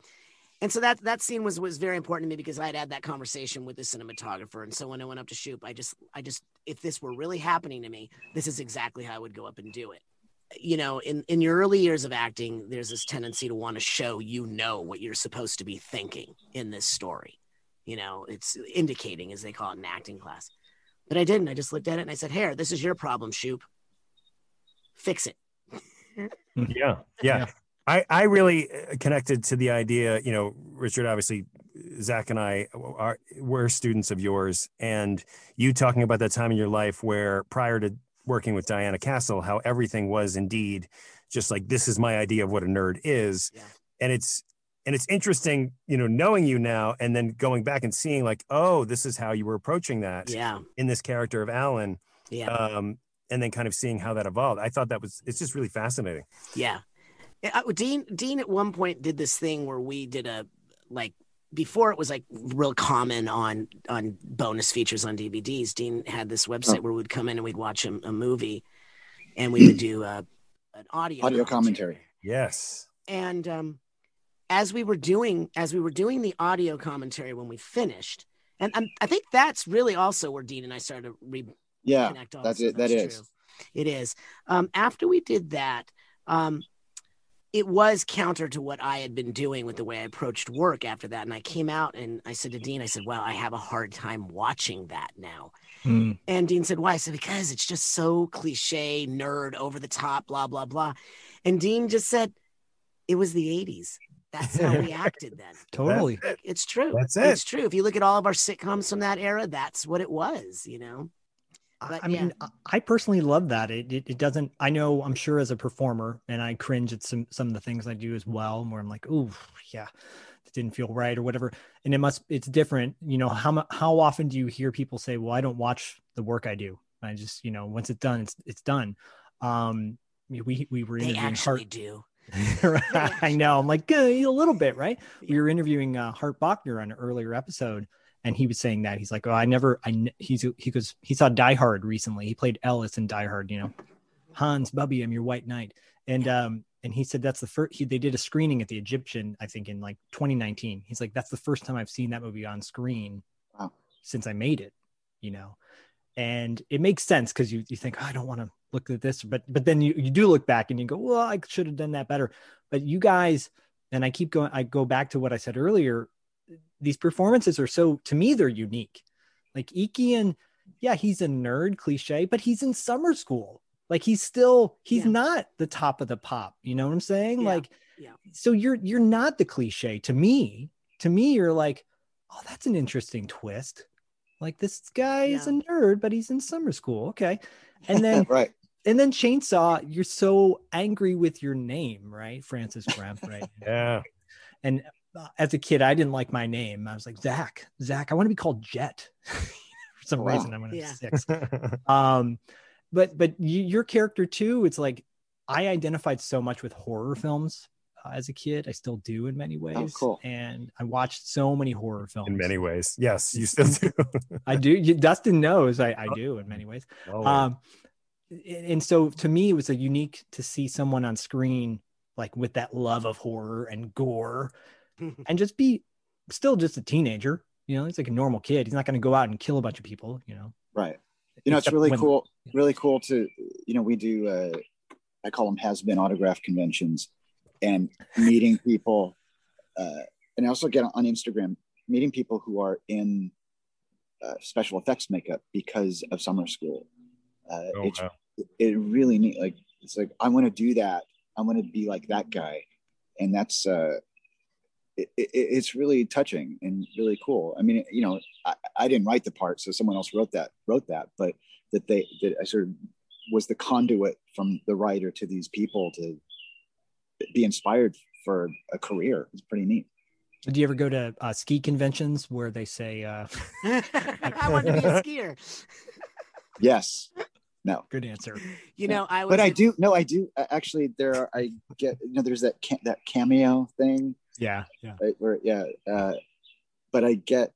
and so that that scene was was very important to me because I had had that conversation with the cinematographer. And so when I went up to shoot, I just I just if this were really happening to me, this is exactly how I would go up and do it. You know, in in your early years of acting, there's this tendency to want to show you know what you're supposed to be thinking in this story. You know, it's indicating as they call it in acting class. But I didn't. I just looked at it and I said, "Here, this is your problem, Shoop. Fix it." Yeah, yeah. I, I really uh, connected to the idea, you know, Richard, obviously, Zach and I are we're students of yours, and you talking about that time in your life where prior to working with Diana Castle, how everything was indeed just like this is my idea of what a nerd is, yeah. and it's and it's interesting, you know, knowing you now and then going back and seeing like, oh, this is how you were approaching that, yeah, in this character of Alan, yeah, um, and then kind of seeing how that evolved. I thought that was it's just really fascinating. Yeah, Dean Dean at one point did this thing where we did a like before it was like real common on on bonus features on DVDs. Dean had this website oh. where we'd come in and we'd watch a, a movie, and we would do a, an audio audio commentary. commentary. Yes. And um, as we were doing as we were doing the audio commentary when we finished, and, and I think that's really also where Dean and I started to re- yeah, that's it. That's that is. True. It is. Um, after we did that, um, it was counter to what I had been doing with the way I approached work after that. And I came out and I said to Dean, I said, Well, I have a hard time watching that now. Mm. And Dean said, Why? I said, Because it's just so cliche, nerd, over the top, blah, blah, blah. And Dean just said, It was the 80s. That's how we acted then. totally. It's true. That's it. It's true. If you look at all of our sitcoms from that era, that's what it was, you know? But, I mean. I personally love that. It, it, it doesn't. I know. I'm sure as a performer, and I cringe at some some of the things I do as well, where I'm like, oh yeah, it didn't feel right or whatever. And it must. It's different. You know how how often do you hear people say, well, I don't watch the work I do. I just you know once it's done, it's it's done. Um, we we were interviewing. They actually Hart. do. I know. I'm like a little bit, right? We were interviewing uh, Hart Bochner on an earlier episode, and he was saying that he's like, oh, I never, I he's he goes, he saw Die Hard recently. He played Ellis in Die Hard, you know, Hans Bubby, I'm your white knight, and um, and he said that's the first. He, they did a screening at the Egyptian, I think, in like 2019. He's like, that's the first time I've seen that movie on screen wow. since I made it, you know, and it makes sense because you you think oh, I don't want to look at this, but but then you you do look back and you go, well, I should have done that better. But you guys, and I keep going, I go back to what I said earlier these performances are so to me they're unique. Like Eakian, yeah, he's a nerd cliche, but he's in summer school. Like he's still he's yeah. not the top of the pop. You know what I'm saying? Yeah. Like yeah. so you're you're not the cliche to me. To me, you're like, oh, that's an interesting twist. Like this guy is a nerd, but he's in summer school. Okay. And then right. and then Chainsaw, you're so angry with your name, right? Francis Grant, right? Yeah. And as a kid, I didn't like my name. I was like, Zach, Zach, I want to be called Jet. For some Wow. reason, I went Yeah. six. Um, but but you, your character too, it's like I identified so much with horror films uh, as a kid. I still do in many ways. Oh, cool. And I watched so many horror films. In many ways. Yes, you still do. I do. You, Dustin knows I, I do in many ways. Oh, Um, and and so to me, it was a unique to see someone on screen like with that love of horror and gore, and just be still just a teenager. You know, he's like a normal kid. He's not going to go out and kill a bunch of people. You know, Right. You know, it's really when- cool. Really cool to, you know, we do, uh, I call them has been autograph conventions and meeting people. Uh, and I also get on Instagram, meeting people who are in uh, special effects makeup because of summer school. Uh, Oh, it's wow. it really neat. Like, it's like, I want to do that. I want to be like that guy. And that's, uh, it, it, it's really touching and really cool. I mean, you know, I, I didn't write the part, so someone else wrote that, wrote that, but that they, that I sort of was the conduit from the writer to these people to be inspired for a career. It's pretty neat. do you ever go to uh, ski conventions where they say, uh, I want to be a skier. Yes. No. "Good answer"? You know, I was. But I do, no, I do uh, actually, there are, I get, you know, there's that, ca- that cameo thing Yeah, yeah. right where yeah uh but i get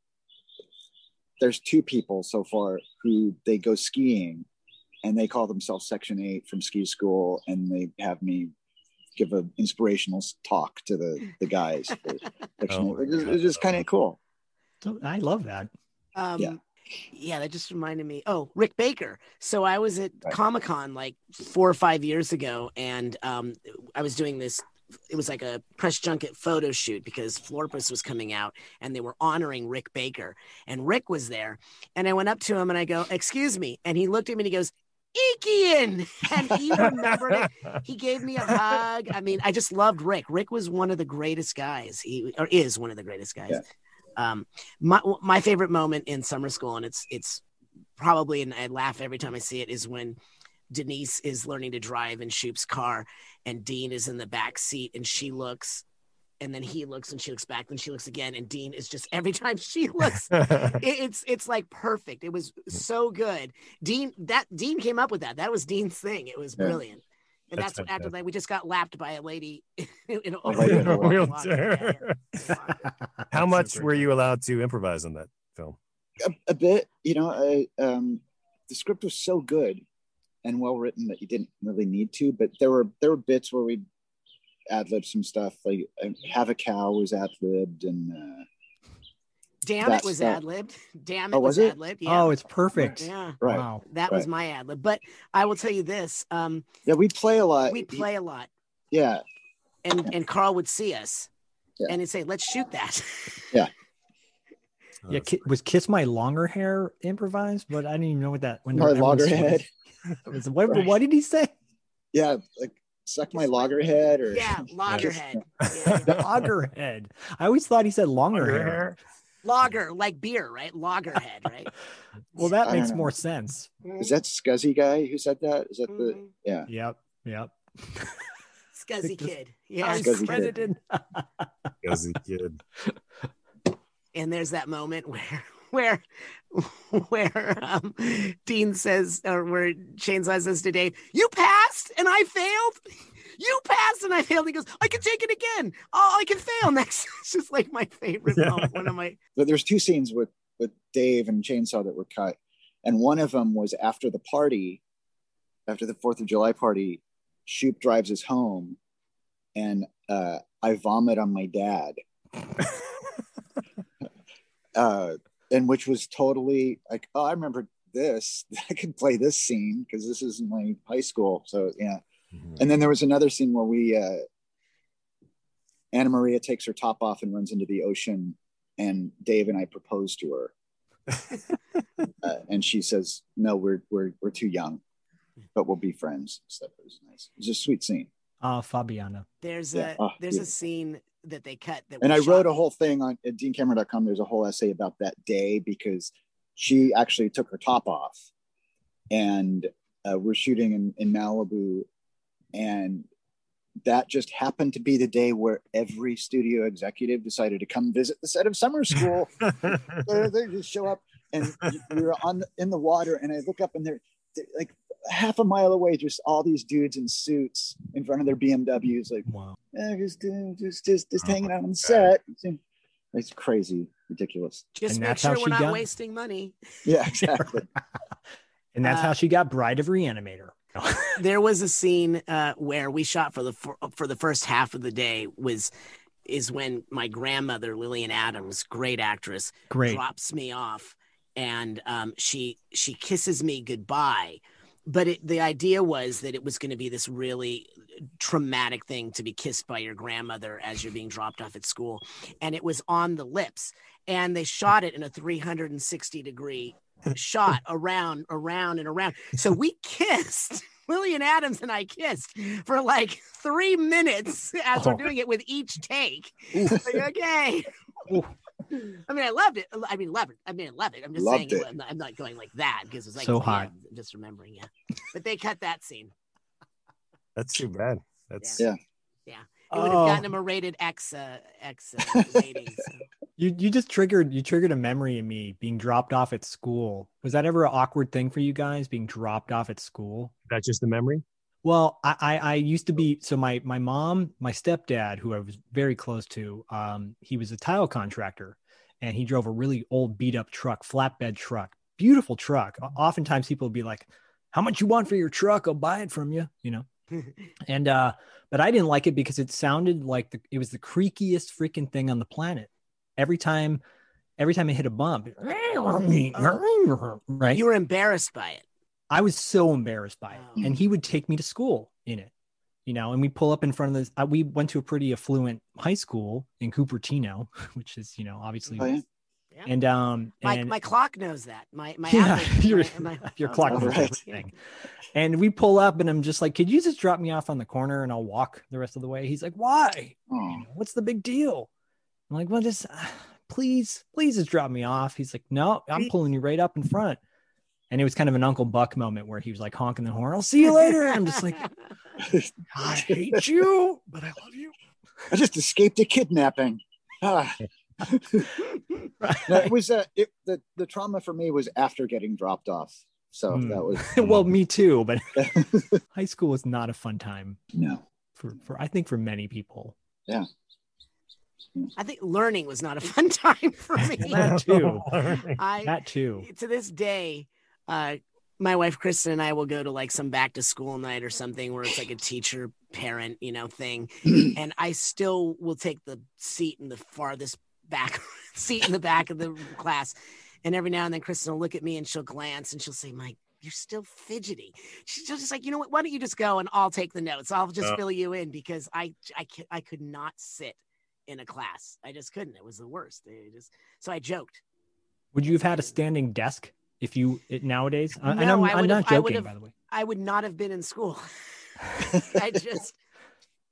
there's two people so far who they go skiing and they call themselves section 8 from ski school and they have me give an inspirational talk to the the guys for section Oh 8 my it's, it's just kind of cool I love that. Um, Yeah. yeah. that just reminded me. Oh, Rick Baker. So I was at Right. Comic Con like four or five years ago, and um, I was doing this. It was like a press junket photo shoot because Florpus was coming out, and they were honoring Rick Baker, and Rick was there. And I went up to him and I go, "Excuse me," and he looked at me and he goes. Eakian, and he remembered it. He gave me a hug. I mean, I just loved Rick. Rick was one of the greatest guys. He or is one of the greatest guys. Yeah. Um, my my favorite moment in summer school, and it's it's probably, and I laugh every time I see it, is when Denise is learning to drive in Shoop's car, and Dean is in the back seat, and she looks, and then he looks, and she looks back, and she looks again, and Dean is just every time she looks, it- it's it's like perfect. It was so good. Dean that Dean came up with that. That was Dean's thing. It was Yeah. brilliant. And That's that's, after fantastic. that we just got lapped by a lady in a, A lady in a wheelchair. How much were you allowed to improvise on that film? a, a bit you know I, um the script was so good and well written that you didn't really need to but there were there were bits where we ad lib some stuff like have a cow was ad libbed and uh Damn it was that- ad libbed. Damn it Oh, was, was ad libbed. Yeah. Oh, it's perfect. yeah. right Wow. That was my ad lib. But I will tell you this. Um, yeah we play a lot we play a lot. yeah And and Carl would see us Yeah. and he'd say, Let's shoot that. Yeah, ki- was "Kiss My Longer Hair" improvised? But I didn't even know what that. When My everyone loggerhead. swings- Was- what, Right. what did he say? yeah like suck my loggerhead or yeah, loggerhead. Yeah. Loggerhead. I always thought he said longer hair. Lager, like beer, right? Loggerhead, right? Well, that I makes know. more sense. is that scuzzy guy who said that is that the Mhm. yeah Yep. Yep. Scuzzy kid. Yeah. Scuzzy kid. credited. As a kid. and there's that moment where where where um, Dean says or where Chainsaw says to Dave, "You passed and I failed. You passed and I failed." He goes, "I can take it again. Oh, I can fail next." It's just like my favorite Yeah. moment. One of my but there's two scenes with with Dave and Chainsaw that were cut, and one of them was after the party, after the Fourth of July party. Shoop drives us home, and uh, I vomit on my dad, uh, and which was totally like, oh, I remember this. I could play this scene because this is my high school. So yeah, and then there was another scene where we uh, Anna Maria takes her top off and runs into the ocean, and Dave and I propose to her, uh, and she says, "No, we're we're we're too young, but we'll be friends." So it was nice. It was a sweet scene, Ah, Fabiana. there's Yeah. a Oh, there's a scene that they cut that and we I wrote a whole thing on at deancameron.com. There's a whole essay about that day because she actually took her top off, and uh, we're shooting in, in Malibu, and that just happened to be the day where every studio executive decided to come visit the set of summer school. they, they just show up and we were on the, in the water and I look up and they're, they're, like half a mile away, just all these dudes in suits in front of their BMWs, like Wow. eh, just, just, just, just Oh hanging out on God. set. It's crazy, ridiculous. Just And make that's how sure we're she not got- wasting money. Yeah, exactly. And that's Uh, how she got Bride of Reanimator. there was a scene uh, where we shot for the for, for the first half of the day was is when my grandmother Lillian Adams, great actress, Great. drops me off and um, she she kisses me goodbye. But it, the idea was that it was going to be this really uh, traumatic thing to be kissed by your grandmother as you're being dropped off at school, and it was on the lips. And they shot it in a 360 degree shot around, around, and around. So we kissed. Lillian Adams and I kissed for like three minutes as we're Oh. doing it with each take. Like, okay. I mean, I loved it. I mean, love it. I mean, I love it. I'm just Loved saying, it. I'm not, I'm not going like that because it's like So hot. I'm just remembering, yeah. But they cut that scene. That's too bad. That's Yeah. Yeah. It would have gotten Oh. him a rated X, uh, X uh, rating. So. You you just triggered you triggered a memory in me being dropped off at school. Was that ever an awkward thing for you guys being dropped off at school? that's just the memory. Well, I, I I used to be so my my mom, my stepdad, who I was very close to, um, he was a tile contractor, and he drove a really old beat up truck, flatbed truck, beautiful truck. Oftentimes people would be like, "How much you want for your truck? I'll buy it from you," you know. and uh, but I didn't like it because it sounded like the, it was the creakiest freaking thing on the planet. Every time, every time I hit a bump, right? You were embarrassed by it. I was so embarrassed by it. Oh. And he would take me to school in it, you know, and we pull up in front of this. Uh, we went to a pretty affluent high school in Cupertino, which is, you know, obviously. Oh, yeah. Yeah. And, um, My, and my clock knows that. My my yeah, Apple- your, my- my your clock knows knows Right. everything. And we pull up and I'm just like, could you just drop me off on the corner and I'll walk the rest of the way? He's like, why? Oh, You know, What's the big deal? I'm like, well, just uh, please, please just drop me off. He's like, no, I'm pulling you right up in front. And it was kind of an Uncle Buck moment where he was like honking the horn. I'll see you later. I'm just like, I hate you, but I love you. I just escaped a kidnapping. Ah. No, it was uh, it, the the trauma for me was after getting dropped off. So Hmm. that was well, me too, but high school was not a fun time no. for, for I think for many people. Yeah. I think learning was not a fun time for me. That too. I That too. to this day, uh, my wife Kristen and I will go to like some back to school night or something where it's like a teacher parent, you know, thing, and I still will take the seat in the farthest back seat in the back of the class, and every now and then Kristen will look at me and she'll glance and she'll say, "Mike." You're still fidgety. She's just like, you know what? Why don't you just go and I'll take the notes. I'll just Uh. fill you in because I, I, I could not sit in a class. I just couldn't. It was the worst. It just so I joked. Would you have had a standing desk if you it, nowadays? I, and No, I'm, I I'm would've- not I joking, would've- by the way. I would not have been in school. I just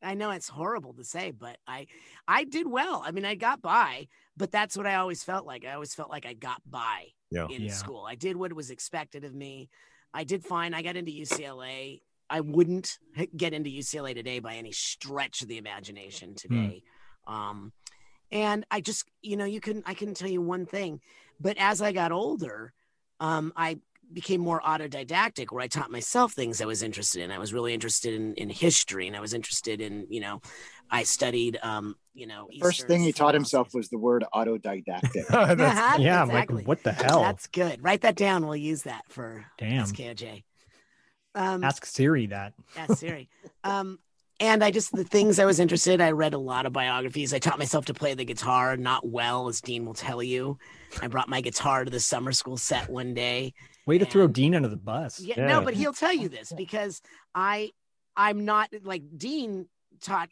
I know it's horrible to say, but I I did well. I mean, I got by, but that's what I always felt like. I always felt like I got by Yeah. in Yeah. school. I did what was expected of me. I did fine. I got into UCLA. I wouldn't get into UCLA today by any stretch of the imagination today. Um, and I just, you know, you can I can tell you one thing, but as I got older, um, I became more autodidactic where I taught myself things I was interested in. I was really interested in, in history and I was interested in, you know, I studied, um, you know, First Eastern thing he taught himself was the word autodidactic. That's- Yeah, I'm exactly. like, what the hell? That's good. Write that down. We'll use that for Damn. SKOJ. Um, Ask Siri that. Ask Siri. Um, and I just the things I was interested. I read a lot of biographies. I taught myself to play the guitar, not well, as Dean will tell you. I brought my guitar to the summer school set one day. Way to throw Dean under the bus. Yeah, Yeah. no, but he'll tell you this because I, I'm not like Dean taught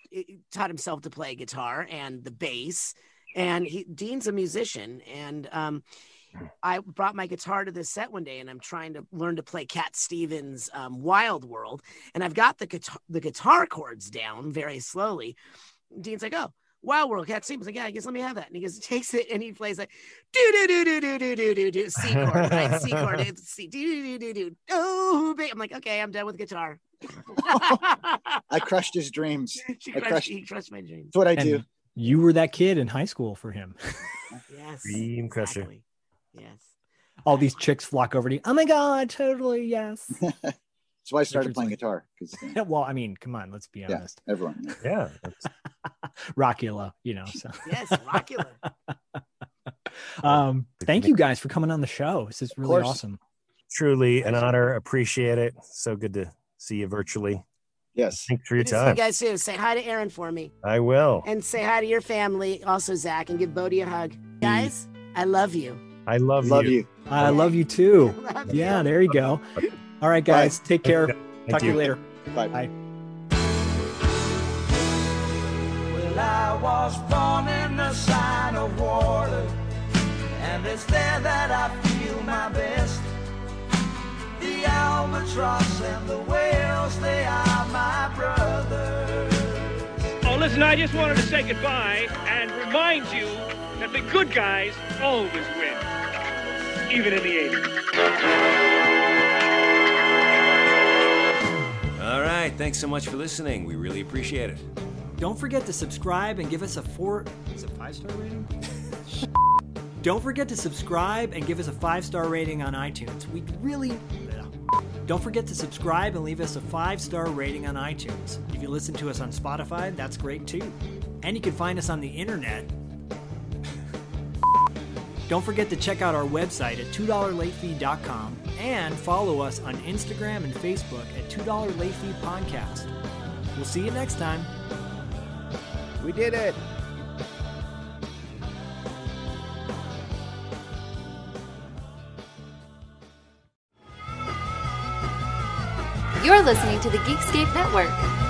taught himself to play guitar and the bass, and he Dean's a musician, and um, I brought my guitar to this set one day, and I'm trying to learn to play Cat Stevens' um, "Wild World," and I've got the guitar the guitar chords down very slowly. Dean's like, "Oh." Wild World Cat Stevens. Like, yeah, I guess let me have that. And he goes, takes it and he plays like do do do do do do do do do C chord, right? C chord, C do do do do do. Oh, babe. I'm like, okay, I'm done with guitar. I crushed his dreams. she I crushed, crushed. he crushed my dreams. That's what I And do. you were that kid in high school for him. Yes. Dream crusher. exactly. Yes. All these chicks flock over to you. Oh my god, totally yes. That's why I started Richard's playing like- guitar because Yeah, well, I mean, come on, let's be honest. yeah, honest. everyone. Yeah. that's- Rockula, you know. So, Yes. Rockula. um, thank you guys for coming on the show. This is really awesome. truly an honor. Appreciate it. So good to see you virtually. Yes. Thanks for your Good to see you time. guys too. Say hi to Aaron for me. I will. And say hi to your family, also Zach, and give Bodie a hug. Guys, I love you. I love, Love you. you. I love you too. Love Yeah, you. there you go. All right, guys, take care. Thank Talk to you you. later. Bye. Bye. Well, I was born in the sign of water, and it's there that I feel my best. The albatross and the whales, they are my brothers. Oh, listen, I just wanted to say goodbye and remind you that the good guys always win, even in the 80s. All right. Thanks so much for listening. We really appreciate it. Don't forget to subscribe and give us a four. Is it five star rating? Don't forget to subscribe and give us a five star rating on iTunes. We really. Don't forget to subscribe and leave us a five star rating on iTunes. If you listen to us on Spotify, that's great too. And you can find us on the internet. Don't forget to check out our website at $2latefee.com and follow us on Instagram and Facebook at $2 Late Fee Podcast. We'll see you next time. We did it. You're listening to the Geekscape Network.